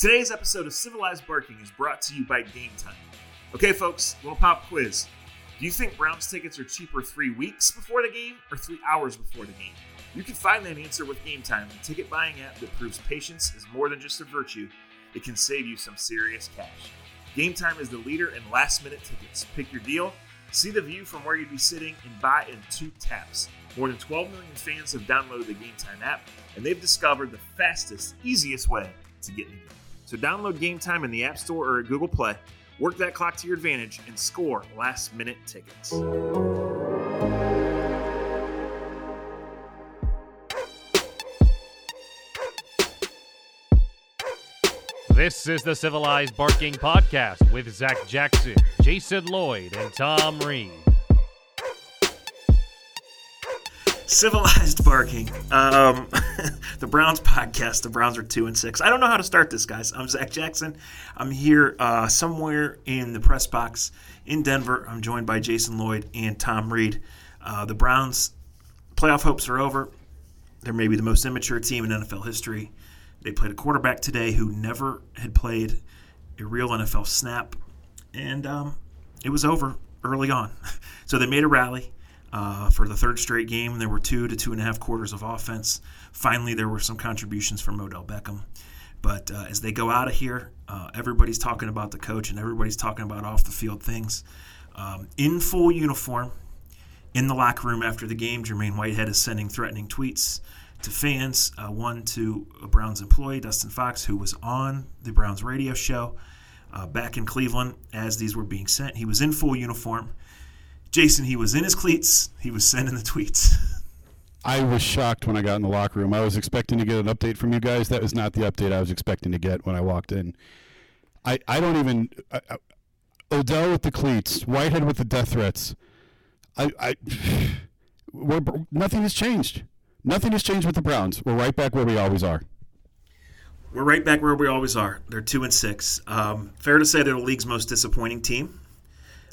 Today's episode of Civilized Barking is brought to you by Game Time. Okay, folks, little pop quiz. Do you think Browns tickets are cheaper three weeks before the game or three hours before the game? You can find that answer with Game Time, the ticket buying app that proves patience is more than just a virtue. It can save you some serious cash. Game Time is the leader in last minute tickets. Pick your deal, see the view from where you'd be sitting, and buy in two taps. More than 12 million fans have downloaded the Game Time app, and they've discovered the fastest, easiest way to get in the game. So download Game Time in the App Store or at Google Play. Work that clock to your advantage and score last minute tickets. This is the Civilized Barking Podcast with Zac Jackson, Jason Lloyd, and Tom Reed. Civilized barking. Um, the Browns podcast. The Browns are two and six. I don't know how to start this, guys. I'm Zac Jackson. I'm here uh, somewhere in the press box in Denver. I'm joined by Jason Lloyd and Tom Reed. Uh, the Browns playoff hopes are over. They're maybe the most immature team in NFL history. They played a quarterback today who never had played a real NFL snap, and um, it was over early on. So they made a rally. Uh, for the third straight game, there were two to two and a half quarters of offense. Finally, there were some contributions from Odell Beckham. But uh, as they go out of here, uh, everybody's talking about the coach and everybody's talking about off the field things. Um, in full uniform, in the locker room after the game, Jermaine Whitehead is sending threatening tweets to fans. Uh, one to a Browns employee, Dustin Fox, who was on the Browns radio show uh, back in Cleveland as these were being sent. He was in full uniform. Jason, he was in his cleats. He was sending the tweets. I was shocked when I got in the locker room. I was expecting to get an update from you guys. That was not the update I was expecting to get when I walked in. I, I don't even. I, I, Odell with the cleats, Whitehead with the death threats. I, I we're, nothing has changed. Nothing has changed with the Browns. We're right back where we always are. We're right back where we always are. They're two and six. Um, fair to say they're the league's most disappointing team.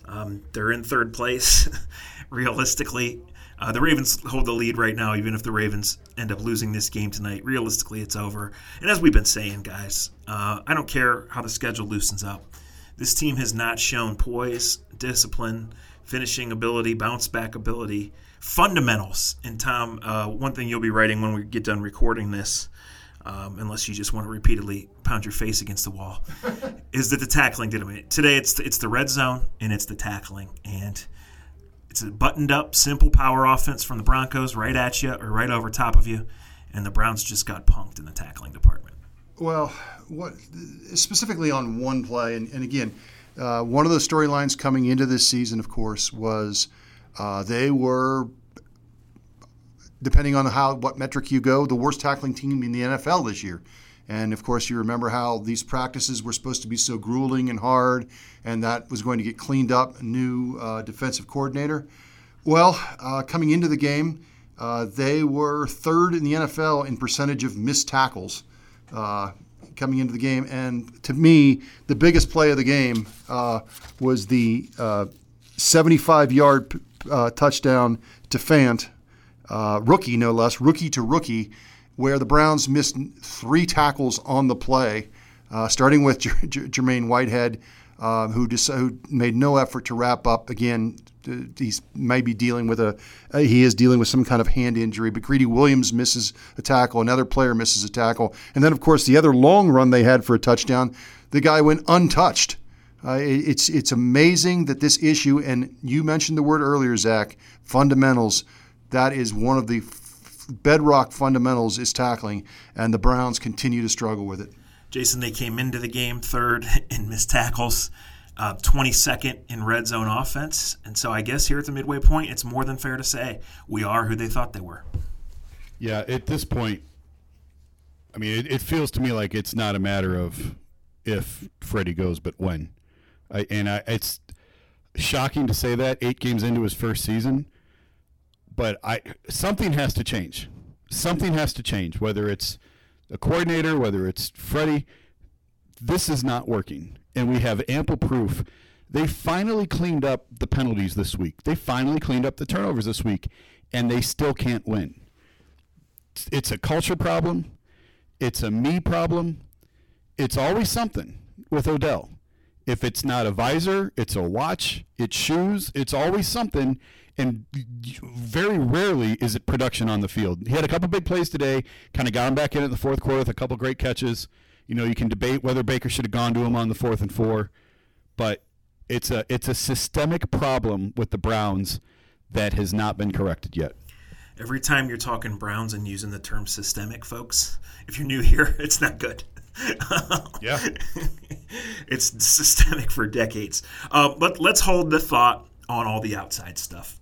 Um, they're in third place, realistically. Uh, the Ravens hold the lead right now, even if the Ravens end up losing this game tonight. Realistically, it's over. And as we've been saying, guys, uh, I don't care how the schedule loosens up. This team has not shown poise, discipline, finishing ability, bounce back ability, fundamentals. And Tom, uh, one thing you'll be writing when we get done recording this um, unless you just want to repeatedly pound your face against the wall, is that the tackling did it. Today it's it's the red zone and it's the tackling, and it's a buttoned up, simple power offense from the Broncos right at you or right over top of you, and the Browns just got punked in the tackling department. Well, what specifically on one play, and, and again, uh, one of the storylines coming into this season, of course, was uh, they were depending on how what metric you go, the worst tackling team in the NFL this year. And of course, you remember how these practices were supposed to be so grueling and hard, and that was going to get cleaned up. New uh, defensive coordinator. Well, uh, coming into the game, uh, they were third in the NFL in percentage of missed tackles uh, coming into the game. And to me, the biggest play of the game uh, was the uh, 75 yard touchdown to Fant rookie, no less, rookie to rookie, where the Browns missed three tackles on the play, uh, starting with J- J- Jermaine Whitehead, uh, who, who made no effort to wrap up. Again, he's maybe dealing with a he is dealing with some kind of hand injury. But Greedy Williams misses a tackle, another player misses a tackle, and then of course the other long run they had for a touchdown, the guy went untouched. Uh, it's it's amazing that this issue, and you mentioned the word earlier, Zac, fundamentals that is one of the bedrock fundamentals is tackling, and the Browns continue to struggle with it. Jason, they came into the game third in missed tackles, uh, 22nd in red zone offense. And so I guess here at the midway point, it's more than fair to say we are who they thought they were. Yeah, at this point, I mean, it, it feels to me like it's not a matter of if Freddie goes, but when. I, and I, it's shocking to say that eight games into his first season but I something has to change. Something has to change. Whether it's a coordinator, whether it's Freddie, this is not working, and we have ample proof. They finally cleaned up the penalties this week. They finally cleaned up the turnovers this week, and they still can't win. It's a culture problem. It's a me problem. it's always something with Odell. If it's not a visor, it's a watch, it's shoes, it's always something. And very rarely is it production on the field. He had a couple big plays today, kind of got him back in at the fourth quarter with a couple great catches. You know, you can debate whether Baker should have gone to him on the fourth and four, but it's a it's a systemic problem with the Browns that has not been corrected yet. Every time you're talking Browns and using the term systemic, folks, if you're new here, it's not good. Yeah. it's systemic for decades. Uh, but let's hold the thought on all the outside stuff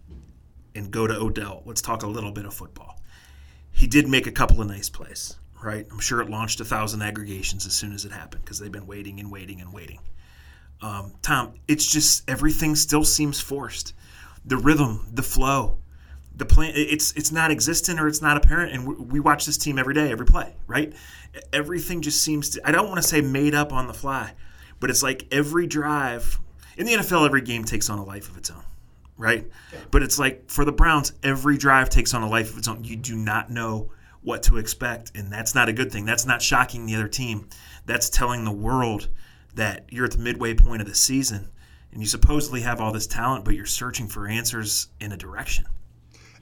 and go to Odell. Let's talk a little bit of football. He did make a couple of nice plays, right? I'm sure it launched a thousand aggregations as soon as it happened because they've been waiting and waiting and waiting. Um, Tom, it's just everything still seems forced. The rhythm, the flow, the plan. It's it's not existent or it's not apparent. And we, we watch this team every day, every play, right? Everything just seems to. I don't want to say made up on the fly, but it's like every drive in the NFL, every game takes on a life of its own, right? But it's like for the Browns, every drive takes on a life of its own. You do not know what to expect, and that's not a good thing. That's not shocking the other team. That's telling the world that you're at the midway point of the season and you supposedly have all this talent, but you're searching for answers in a direction.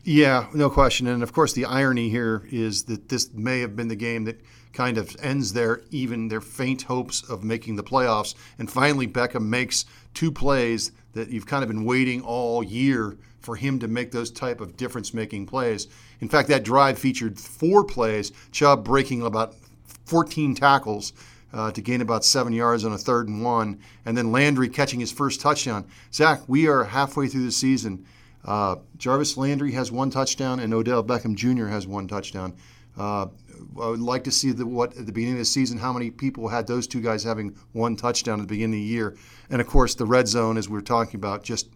Yeah, no question. And of course, the irony here is that this may have been the game that kind of ends their even their faint hopes of making the playoffs. And finally, Beckham makes two plays that you've kind of been waiting all year for him to make those type of difference-making plays. In fact, that drive featured four plays. Chubb breaking about 14 tackles uh, to gain about seven yards on a third and one, and then Landry catching his first touchdown. Zac, we are halfway through the season. Uh, Jarvis Landry has one touchdown, and Odell Beckham Jr. has one touchdown. Uh, I would like to see the, what at the beginning of the season how many people had those two guys having one touchdown at the beginning of the year, and of course the red zone, as we are talking about, just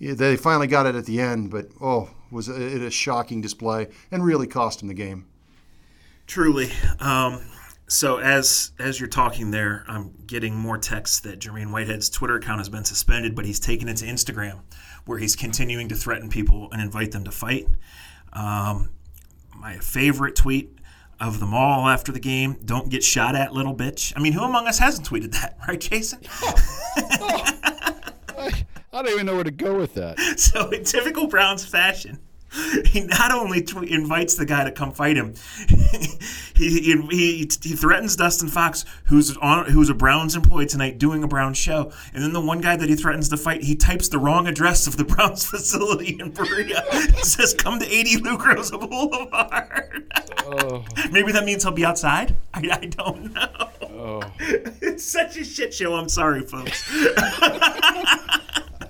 they finally got it at the end, but oh, was it a shocking display and really cost them the game. Truly. Um, so as as you're talking there, I'm getting more texts that Jermaine Whitehead's Twitter account has been suspended, but he's taken it to Instagram, where he's continuing to threaten people and invite them to fight. Um, my favorite tweet of them all after the game: "Don't get shot at, little bitch." I mean, who among us hasn't tweeted that, right, Jason? I, I don't even know where to go with that. So, in typical Browns fashion, he not only tw- invites the guy to come fight him, he, he, he, he threatens Dustin Fox, who's on who's a Browns employee tonight, doing a Browns show, and then the one guy that he threatens to fight, he types the wrong address of the Browns facility in Berea. he says, "Come to 80 Lou Groza Boulevard." Oh, Maybe that means he'll be outside. I, I don't know. oh. It's such a shit show. I'm sorry, folks.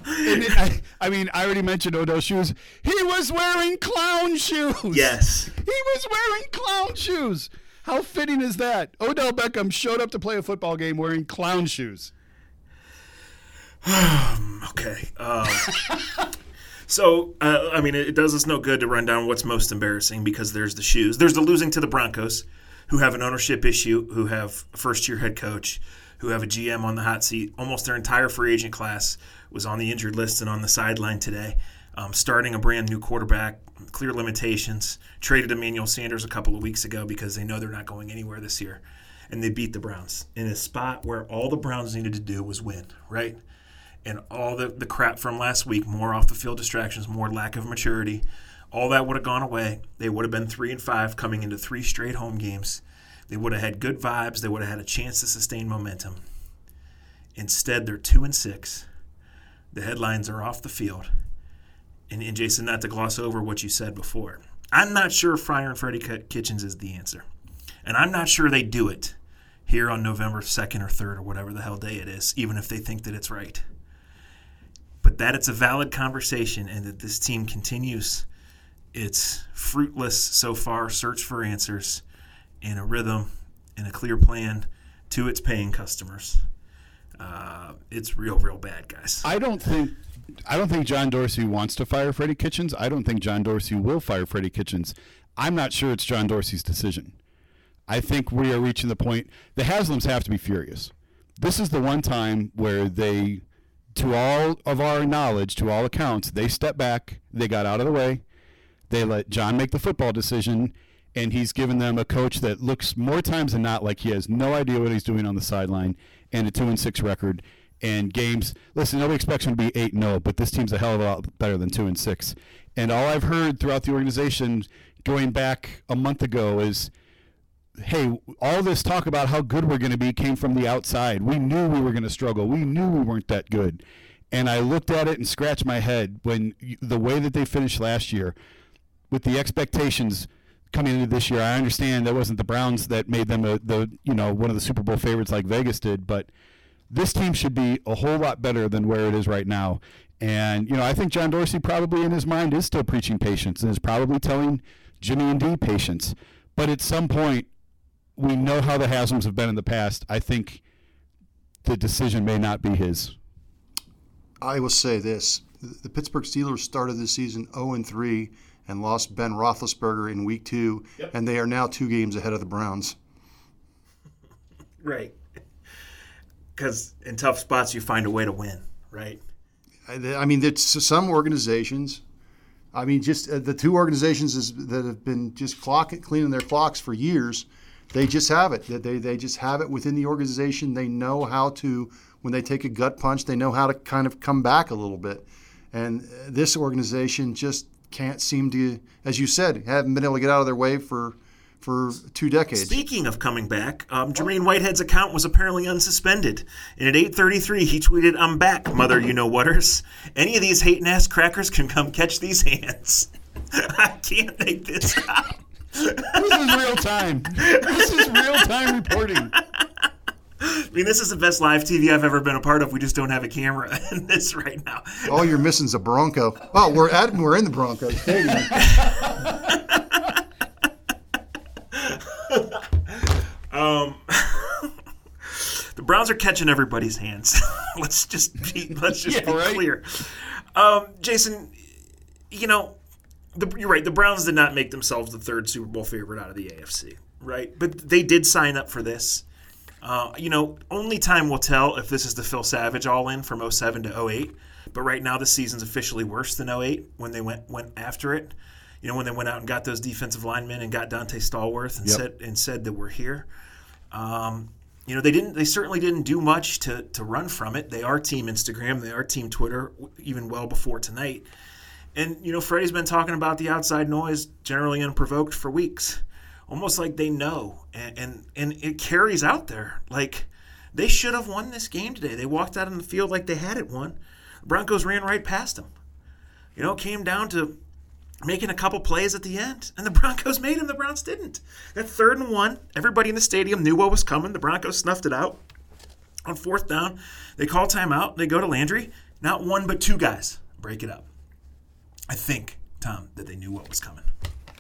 And it- I, I mean, I already mentioned Odell shoes. He was wearing clown shoes. Yes. He was wearing clown shoes. How fitting is that? Odell Beckham showed up to play a football game wearing clown shoes. Okay. Um, so, uh, I mean, it, it does us no good to run down what's most embarrassing because there's the shoes. There's the losing to the Broncos, who have an ownership issue, who have a first year head coach, who have a GM on the hot seat. Almost their entire free agent class was on the injured list and on the sideline today. Um, starting a brand new quarterback, clear limitations. Traded Emmanuel Sanders a couple of weeks ago because they know they're not going anywhere this year. And they beat the Browns in a spot where all the Browns needed to do was win, right? and all the, the crap from last week, more off the field distractions, more lack of maturity, all that would have gone away. They would have been three and five coming into three straight home games. They would have had good vibes. They would have had a chance to sustain momentum. Instead, they're two and six. The headlines are off the field. And, and Jason, not to gloss over what you said before, I'm not sure Fryer and Freddie Kitchens is the answer. And I'm not sure they do it here on November 2nd or 3rd or whatever the hell day it is, even if they think that it's right but that it's a valid conversation and that this team continues its fruitless so far search for answers in a rhythm and a clear plan to its paying customers. Uh, it's real, real bad, guys. I don't think I don't think John Dorsey wants to fire Freddie Kitchens. I don't think John Dorsey will fire Freddie Kitchens. I'm not sure it's John Dorsey's decision. I think we are reaching the point the Haslams have to be furious. This is the one time where they to all of our knowledge, to all accounts, they stepped back, they got out of the way, they let John make the football decision, and he's given them a coach that looks more times than not like he has no idea what he's doing on the sideline, and a two and six record. And games, listen, nobody expects him to be eight and zero, but this team's a hell of a lot better than two and six. And all I've heard throughout the organization, going back a month ago, is hey, all this talk about how good we're going to be came from the outside. We knew we were going to struggle. We knew we weren't that good. And I looked at it and scratched my head when the way that they finished last year, with the expectations coming into this year. I understand that wasn't the Browns that made them a, the you know one of the Super Bowl favorites like Vegas did, but this team should be a whole lot better than where it is right now. And you know, I think John Dorsey probably in his mind is still preaching patience and is probably telling Jimmy and Dee patience. But at some point, we know how the Haslam's have been in the past. I think the decision may not be his. I will say this: the Pittsburgh Steelers started this season 0 and 3 and lost Ben Roethlisberger in Week Two, Yep. and they are now two games ahead of the Browns. Right. Because in tough spots, you find a way to win, right? I I mean, it's some organizations. I mean, just uh, the two organizations is, that have been just clock cleaning their clocks for years. They just have it. They they just have it within the organization. They know how to when they take a gut punch. They know how to kind of come back a little bit. And uh, this organization just can't seem to, as you said, haven't been able to get out of their way for for two decades. Speaking of coming back, um, Jermaine Whitehead's account was apparently unsuspended. And at 8:33, he tweeted, "I'm back, mother. You know whaters. Any of these hating ass crackers can come catch these hands." I can't make this up. This is real time. This is real time reporting. I mean, this is the best live TV I've ever been a part of. We just don't have a camera in this right now. All you're missing is a Bronco. Oh, we're at we're in the Bronco Stadium. The Browns are catching everybody's hands. let's just be let's just Yeah, be right. clear. Um, Jason, you know, the, you're right. The Browns did not make themselves the third Super Bowl favorite out of the AFC, right? But they did sign up for this. Uh, you know, only time will tell if this is the Phil Savage all in from 07 to 08. But right now, the season's officially worse than 08 when they went went after it. You know, when they went out and got those defensive linemen and got Donté Stallworth and Yep. said and said that we're here. Um, you know, they didn't. They certainly didn't do much to to run from it. They are Team Instagram. They are Team Twitter. Even well before tonight. And you know, Freddie's been talking about the outside noise, generally unprovoked, for weeks. Almost like they know, and and, and it carries out there. Like they should have won this game today. They walked out on the field like they had it won. Broncos ran right past them. You know, came down to making a couple plays at the end, and the Broncos made them. The Browns didn't. That third and one, everybody in the stadium knew what was coming. The Broncos snuffed it out. On fourth down, they call timeout. They go to Landry. Not one, but two guys break it up. I think, Tom, that they knew what was coming.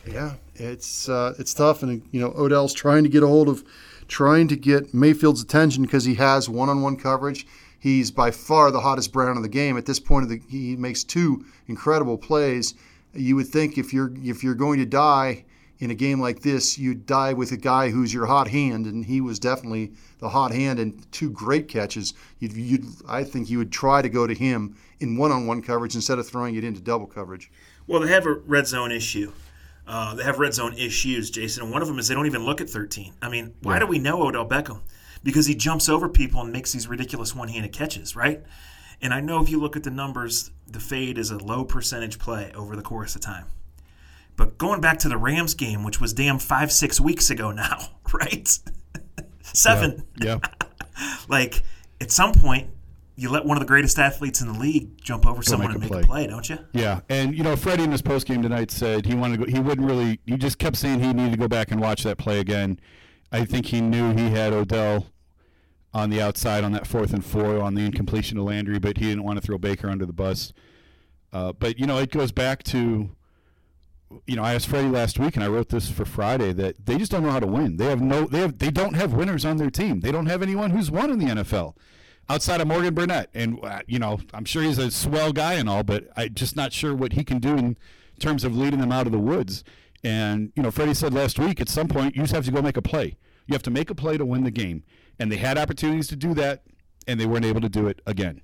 Yeah, it's uh, it's tough, and you know Odell's trying to get a hold of, trying to get Mayfield's attention because he has one-on-one coverage. He's by far the hottest Brown in the game at this point. Of the, he makes two incredible plays. You would think if you're if you're going to die in a game like this, you'd die with a guy who's your hot hand, and he was definitely the hot hand and two great catches. You'd, you'd I think you would try to go to him in one-on-one coverage instead of throwing it into double coverage. Well, they have a red zone issue. Uh, they have red zone issues, Jason. And one of them is they don't even look at 13. I mean, why do we know Odell Beckham? Because he jumps over people and makes these ridiculous one handed catches, right? And I know if you look at the numbers, the fade is a low percentage play over the course of time. But going back to the Rams game, which was damn five, six weeks ago now, right? Seven. Yeah. Like, at some point, you let one of the greatest athletes in the league jump over someone make and a make a play. play, don't you? Yeah, and you know, Freddie in his post game tonight said he wanted to go. He wouldn't really. He just kept saying he needed to go back and watch that play again. I think he knew he had Odell on the outside on that fourth and four on the incompletion to Landry, but he didn't want to throw Baker under the bus. Uh, but you know, it goes back to. You know, I asked Freddie last week, and I wrote this for Friday that they just don't know how to win. They have no, they have, they don't have winners on their team. They don't have anyone who's won in the NFL outside of Morgan Burnett. And, uh, you know, I'm sure he's a swell guy and all, but I'm just not sure what he can do in terms of leading them out of the woods. And, you know, Freddie said last week at some point, you just have to go make a play. You have to make a play to win the game. And they had opportunities to do that, and they weren't able to do it again.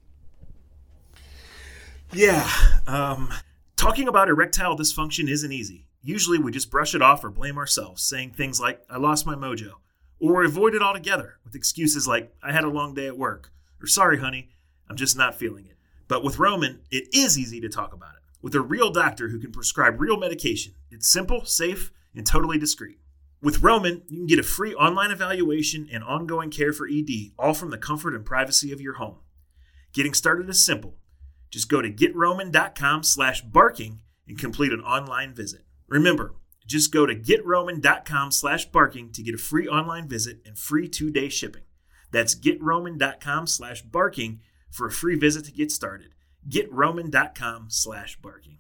Yeah. Um, talking about erectile dysfunction isn't easy. Usually we just brush it off or blame ourselves, saying things like, I lost my mojo, or avoid it altogether with excuses like, I had a long day at work, or sorry, honey, I'm just not feeling it. But with Roman, it is easy to talk about it. With a real doctor who can prescribe real medication, it's simple, safe, and totally discreet. With Roman, you can get a free online evaluation and ongoing care for ED, all from the comfort and privacy of your home. Getting started is simple. Just go to getroman.com slash barking and complete an online visit. Remember, just go to getroman.com slash barking to get a free online visit and free two-day shipping. That's getroman.com slash barking for a free visit to get started. Getroman.com slash barking.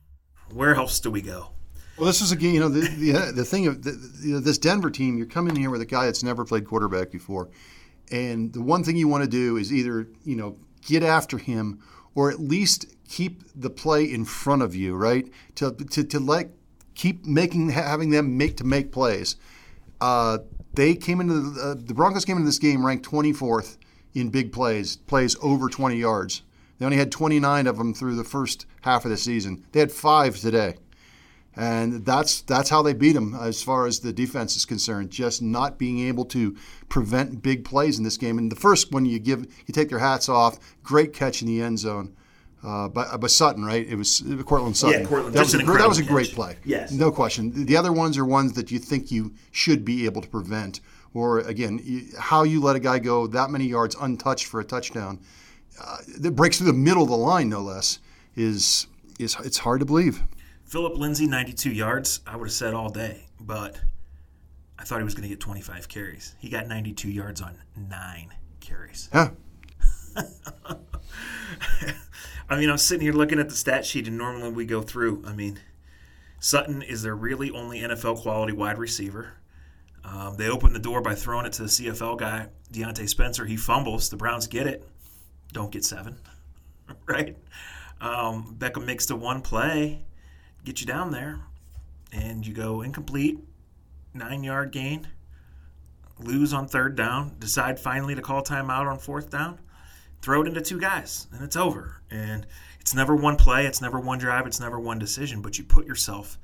Where else do we go? Well, this is again, you know, the the, the thing of the, you know, this Denver team. You're coming here with a guy that's never played quarterback before, and the one thing you want to do is either you know get after him or at least keep the play in front of you, right? To to to like keep making having them make to make plays. Uh, they came into the, uh, the Broncos came into this game ranked 24th in big plays, plays over 20 yards. They only had 29 of them through the first half of the season. They had five today and that's that's how they beat them as far as the defense is concerned. Just not being able to prevent big plays in this game. And the first one you give, you take their hats off. Great catch in the end zone. Uh, by, by Sutton, right? It was Courtland Sutton. Yeah, Courtland. That was, a, that was a great catch. play. Yes. No question. The other ones are ones that you think you should be able to prevent. Or again, how you let a guy go that many yards untouched for a touchdown uh, that breaks through the middle of the line, no less, is is it's hard to believe. Phillip Lindsay, 92 yards. I would have said all day, but I thought he was going to get 25 carries. He got 92 yards on nine carries. Yeah. I mean, I'm sitting here looking at the stat sheet, and normally we go through. I mean, Sutton is their really only NFL quality wide receiver. Um, they open the door by throwing it to the CFL guy, Diontae Spencer. He fumbles. The Browns get it. Don't get seven, right? Um, Beckham makes the one play, get you down there, and you go incomplete, nine yard gain, lose on third down, decide finally to call timeout on fourth down, throw it into two guys, and it's over. And it's never one play, it's never one drive, it's never one decision, but you put yourself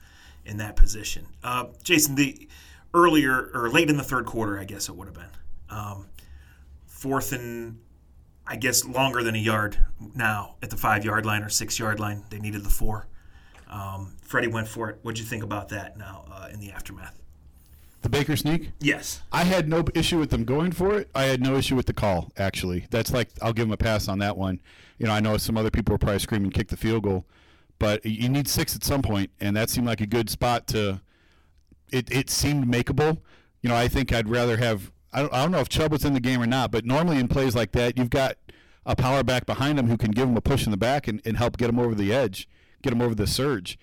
in that position. Uh, Jason, the earlier or late in the third quarter, I guess it would have been. Um, fourth and I guess longer than a yard now at the five yard line or six yard line. They needed the four. Um, Freddie went for it. What'd you think about that now uh, in the aftermath? The Baker sneak. Yes. I had no issue with them going for it. I had no issue with the call. Actually, that's like I'll give them a pass on that one. You know, I know some other people were probably screaming kick the field goal, but you need six at some point, and that seemed like a good spot to. It it seemed makeable. You know, I think I'd rather have. I don't, I don't know if Chubb was in the game or not, but normally in plays like that, you've got a power back behind him who can give him a push in the back and, and help get him over the edge, get him over the surge.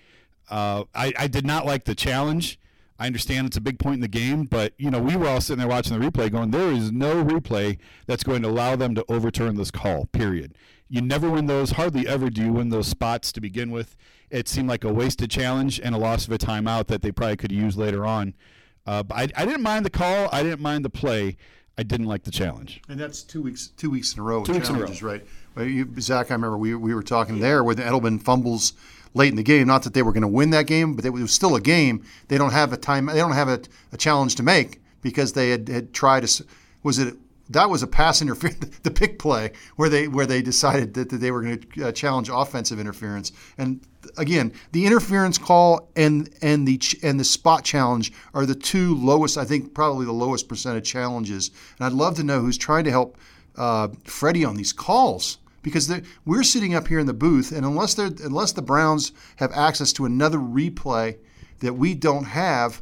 Uh, I, I did not like the challenge. I understand it's a big point in the game, but you know we were all sitting there watching the replay, going, "There is no replay that's going to allow them to overturn this call." Period. You never win those. Hardly ever do you win those spots to begin with. It seemed like a wasted challenge and a loss of a timeout that they probably could use later on. Uh, but I, I didn't mind the call. I didn't mind the play. I didn't like the challenge. And that's two weeks two weeks in a row. Two weeks in a row. challenges, right? Well, you, Zac, I remember we, we were talking there with Edelman fumbles late in the game. Not that they were going to win that game, but it was still a game. They don't have a time. They don't have a, a challenge to make because they had, had tried to. Was it that was a pass interference, the pick play where they where they decided that, that they were going to uh, challenge offensive interference. And again, the interference call and and the and the spot challenge are the two lowest. I think probably the lowest percentage challenges. And I'd love to know who's trying to help uh, Freddie on these calls because we're sitting up here in the booth, and unless unless the Browns have access to another replay that we don't have,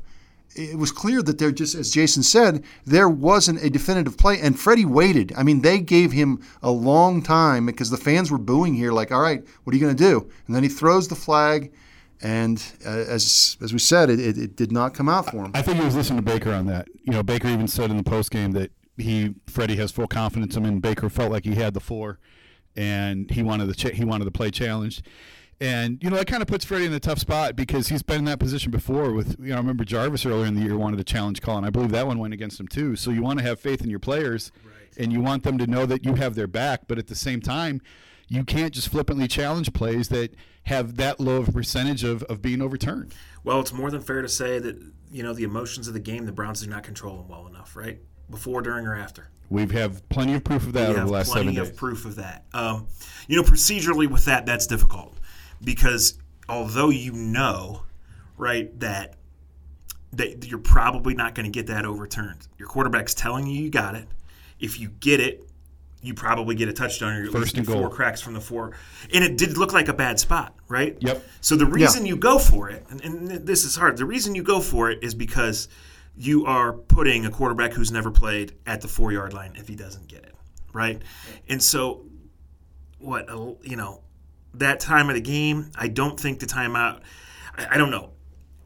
it was clear that there just, as Jason said, there wasn't a definitive play, and Freddie waited. I mean, they gave him a long time because the fans were booing here, like, "All right, what are you going to do?" And then he throws the flag, and uh, as as we said, it, it, it did not come out for him. I think he was listening to Baker on that. You know, Baker even said in the post game that he Freddie has full confidence in him. Baker felt like he had the floor, and he wanted the ch- he wanted the play challenged. And you know that kind of puts Freddie in a tough spot because he's been in that position before. With you know, I remember Jarvis earlier in the year wanted a challenge call, and I believe that one went against him too. So you want to have faith in your players, and you want them to know that you have their back. But at the same time, you can't just flippantly challenge plays that have that low of a percentage of, of being overturned. Well, it's more than fair to say that you know the emotions of the game. The Browns did not control them well enough, right? Before, during, or after. We have had plenty of proof of that We over have the last plenty seven of days. proof of that. Um, you know, procedurally with that, that's difficult because although you know, right, that that you're probably not going to get that overturned. Your quarterback's telling you you got it. If you get it, you probably get a touchdown or you're at First least four cracks from the four. And it did look like a bad spot, right? Yep. So the reason you go for it, and, and this is hard, the reason you go for it is because you are putting a quarterback who's never played at the four yard line if he doesn't get it, right? And so, what, you know, that time of the game, I don't think the timeout, I, I don't know.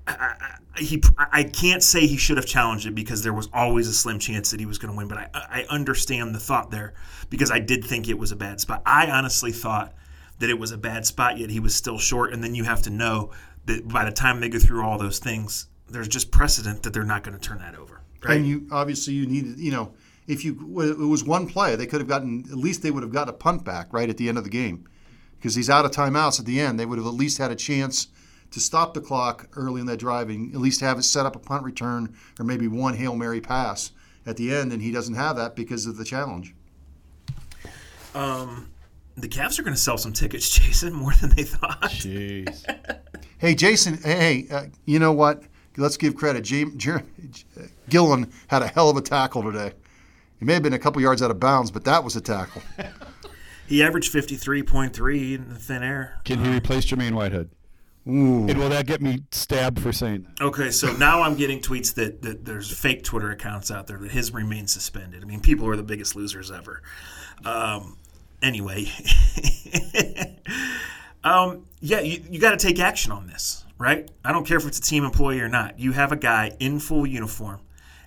I, I, he, I can't say he should have challenged it because there was always a slim chance that he was going to win, but I, I understand the thought there because I did think it was a bad spot. I honestly thought that it was a bad spot, yet he was still short. And then you have to know that by the time they go through all those things, there's just precedent that they're not going to turn that over. Right? And you obviously you needed, you know, if you it was one play, they could have gotten at least they would have got a punt back right at the end of the game because he's out of timeouts at the end. They would have at least had a chance to stop the clock early in that drive and at least have it set up a punt return or maybe one hail mary pass at the end. And he doesn't have that because of the challenge. Um, the Cavs are going to sell some tickets, Jason, more than they thought. Jeez. Hey Jason, hey, uh, you know what? Let's give credit. Jam- Jer- Gillan had a hell of a tackle today. He may have been a couple yards out of bounds, but that was a tackle. He averaged 53.3 in the thin air. Can he replace Jermaine Whitehead? And will that get me stabbed for saying that? Okay, so now I'm getting tweets that, that there's fake Twitter accounts out there that his remains suspended. I mean, people are the biggest losers ever. Um, anyway, um, yeah, you, you got to take action on this, right? I don't care if it's a team employee or not. You have a guy in full uniform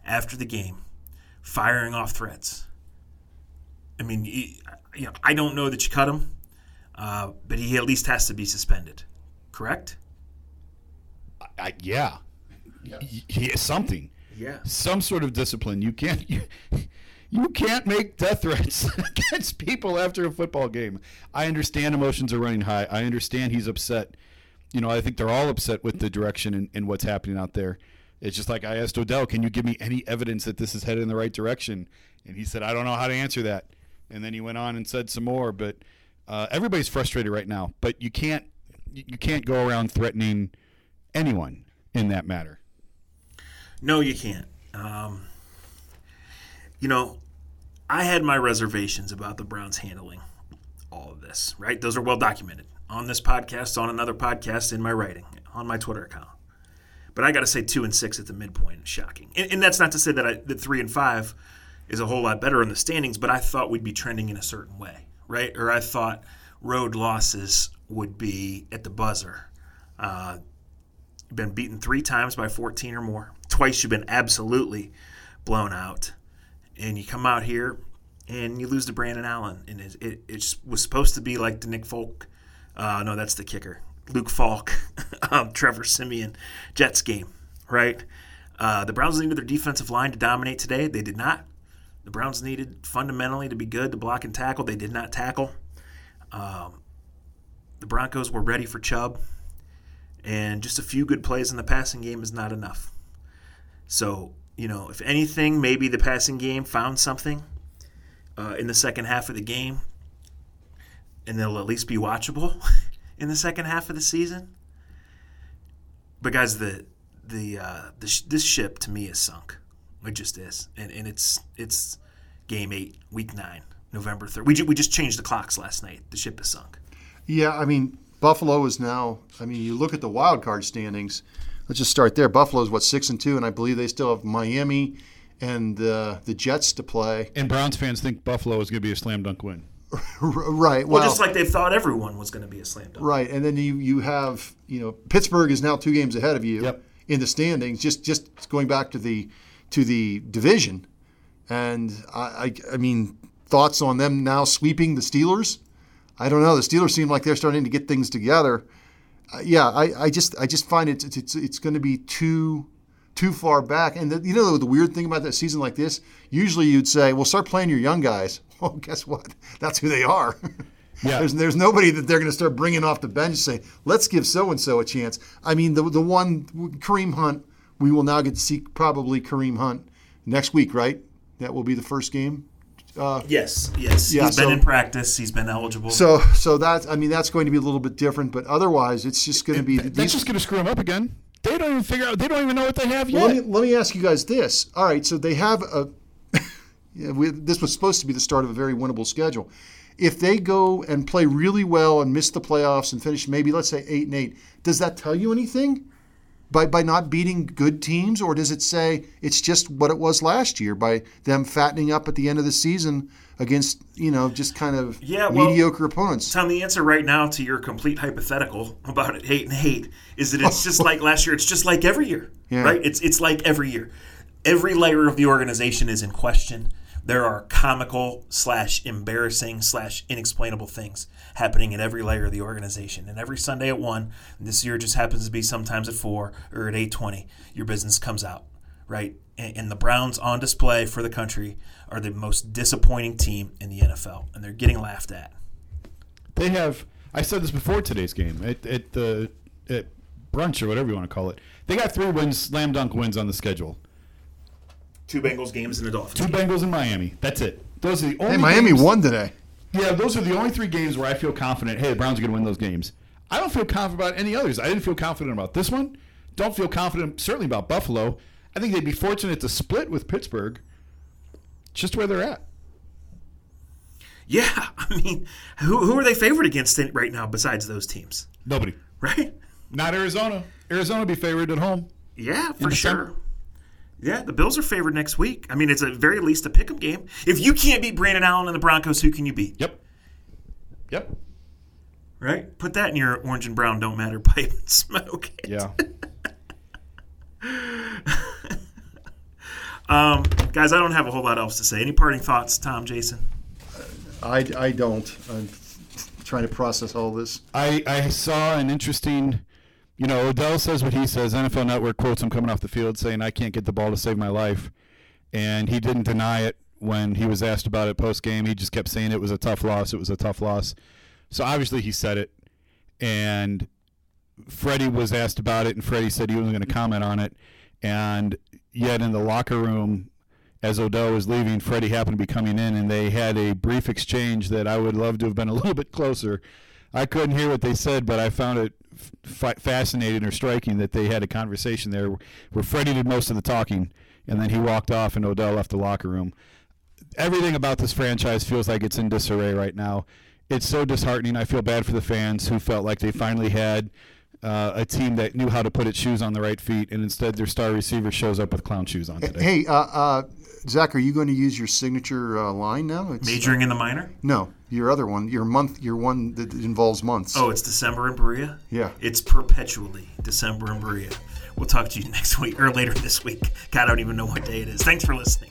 after the game firing off threats. I mean, you, you know, I don't know that you cut him, uh, but he at least has to be suspended, correct? I, yeah. He, he is something. Yeah. Some sort of discipline. You can't you, you can't make death threats against people after a football game. I understand emotions are running high. I understand he's upset. You know, I think they're all upset with the direction and, what's happening out there. It's just like I asked Odell, can you give me any evidence that this is headed in the right direction? And he said, I don't know how to answer that. And then he went on and said some more. But uh, everybody's frustrated right now. But you can't you you can't go around threatening anyone in that matter. No, you can't. Um, you know, I had my reservations about the Browns handling all of this, right? Those are well documented on this podcast, on another podcast, in my writing, on my Twitter account. But I got to say, two and six at the midpoint is shocking. And, and that's not to say that, I, that three and five is a whole lot better in the standings, but I thought we'd be trending in a certain way, right? Or I thought road losses would be at the buzzer. Uh, been beaten three times by 14 or more. Twice you've been absolutely blown out. And you come out here and you lose to Brandon Allen. And it, it, it was supposed to be like the Nick Folk. Uh, no, that's the kicker. Luke Falk, um, Trevor Siemian Jets game, right? Uh, the Browns needed their defensive line to dominate today. They did not. The Browns needed fundamentally to be good to block and tackle. They did not tackle. Um, the Broncos were ready for Chubb and just a few good plays in the passing game is not enough. So, you know, if anything, maybe the passing game found something uh, in the second half of the game, and they'll at least be watchable in the second half of the season. But guys, the the, uh, the sh- this ship to me is sunk. It just is, and, and it's it's game eight, week nine, November third. We ju- we just changed the clocks last night. The ship is sunk. Yeah, I mean, Buffalo is now. I mean, you look at the wild card standings. Let's just start there. Buffalo's what six and two, and I believe they still have Miami and uh, the Jets to play. And Browns fans think Buffalo is going to be a slam dunk win. R- right. Well, Well, just like they thought everyone was going to be a slam dunk. right, and then you you have you know Pittsburgh is now two games ahead of you Yep. in the standings. Just just going back to the to the division, and I I, I mean thoughts on them now sweeping the Steelers. I don't know. The Steelers seem like they're starting to get things together. Uh, yeah, I, I just I just find it it's it's, it's going to be too too far back. And the, you know the weird thing about that season like this, usually you'd say, "Well, start playing your young guys." Well, guess what? That's who they are. Yeah. There's there's nobody that they're going to start bringing off the bench and say, let's give so and so a chance. I mean, the the one Kareem Hunt, we will now get to see probably Kareem Hunt next week, right? That will be the first game. Uh, yes, yes. Yeah, he's been so- in practice. He's been eligible. So so that I mean that's going to be a little bit different, but otherwise it's just going to be That's just going to screw him up again. They don't even figure out. They don't even know what they have yet. Let me let me ask you guys this. All right, so they have a. yeah, we, this was supposed to be the start of a very winnable schedule. If they go and play really well and miss the playoffs and finish maybe let's say eight and eight, does that tell you anything? By by not beating good teams, or does it say it's just what it was last year by them fattening up at the end of the season against you know just kind of Yeah, well- mediocre opponents? Tom, the answer right now to your complete hypothetical about it, hate and hate, is that it's just like last year. It's just like every year, Yeah. right? It's it's like every year. Every layer of the organization is in question. There are comical slash embarrassing slash inexplainable things happening in every layer of the organization. And every Sunday at one, this year just happens to be sometimes at four or at eight twenty, your business comes out, right? And, and the Browns on display for the country are the most disappointing team in the NFL, and they're getting laughed at. They have. I said this before today's game at, at the at brunch or whatever you want to call it. They got three wins, slam dunk wins on the schedule. Two Bengals games and a Dolphins. Two Bengals in Miami. That's it. Those are the only. Hey, Miami games- won today. Yeah, those are the only three games where I feel confident. Hey, the Browns are going to win those games. I don't feel confident about any others. I didn't feel confident about this one. Don't feel confident certainly about Buffalo. I think they'd be fortunate to split with Pittsburgh. Just where they're at. Yeah, I mean, who, who are they favored against right now besides those teams? Nobody. Right? Not Arizona. Arizona be favored at home. Yeah, for sure. Yeah, the Bills are favored next week. I mean, it's at very least a pick 'em game. If you can't beat Brandon Allen and the Broncos, who can you beat? Yep. Yep. Right? Put that in your orange and brown don't matter pipe and smoke. it. Yeah. Um, guys, I don't have a whole lot else to say. Any parting thoughts, Tom, Jason? I, I don't. I'm trying to process all this. I, I saw an interesting, you know, Odell says what he says. NFL Network quotes him coming off the field saying, I can't get the ball to save my life. And he didn't deny it when he was asked about it post game. He just kept saying it was a tough loss. It was a tough loss. So obviously he said it. And Freddie was asked about it, and Freddie said he wasn't going to comment on it. And yet in the locker room, as Odell was leaving, Freddie happened to be coming in, and they had a brief exchange that I would love to have been a little bit closer. I couldn't hear what they said, but I found it f- fascinating or striking that they had a conversation there where Freddie did most of the talking, and then he walked off, and Odell left the locker room. Everything about this franchise feels like it's in disarray right now. It's so disheartening. I feel bad for the fans who felt like they finally had uh, a team that knew how to put its shoes on the right feet, and instead their star receiver shows up with clown shoes on today. Hey, uh, uh, Zac, are you going to use your signature uh, line now? It's, Majoring in the minor? No, your other one, your month, your one that involves months. Oh, it's December in Berea? Yeah. It's perpetually December in Berea. We'll talk to you next week or later this week. God, I don't even know what day it is. Thanks for listening.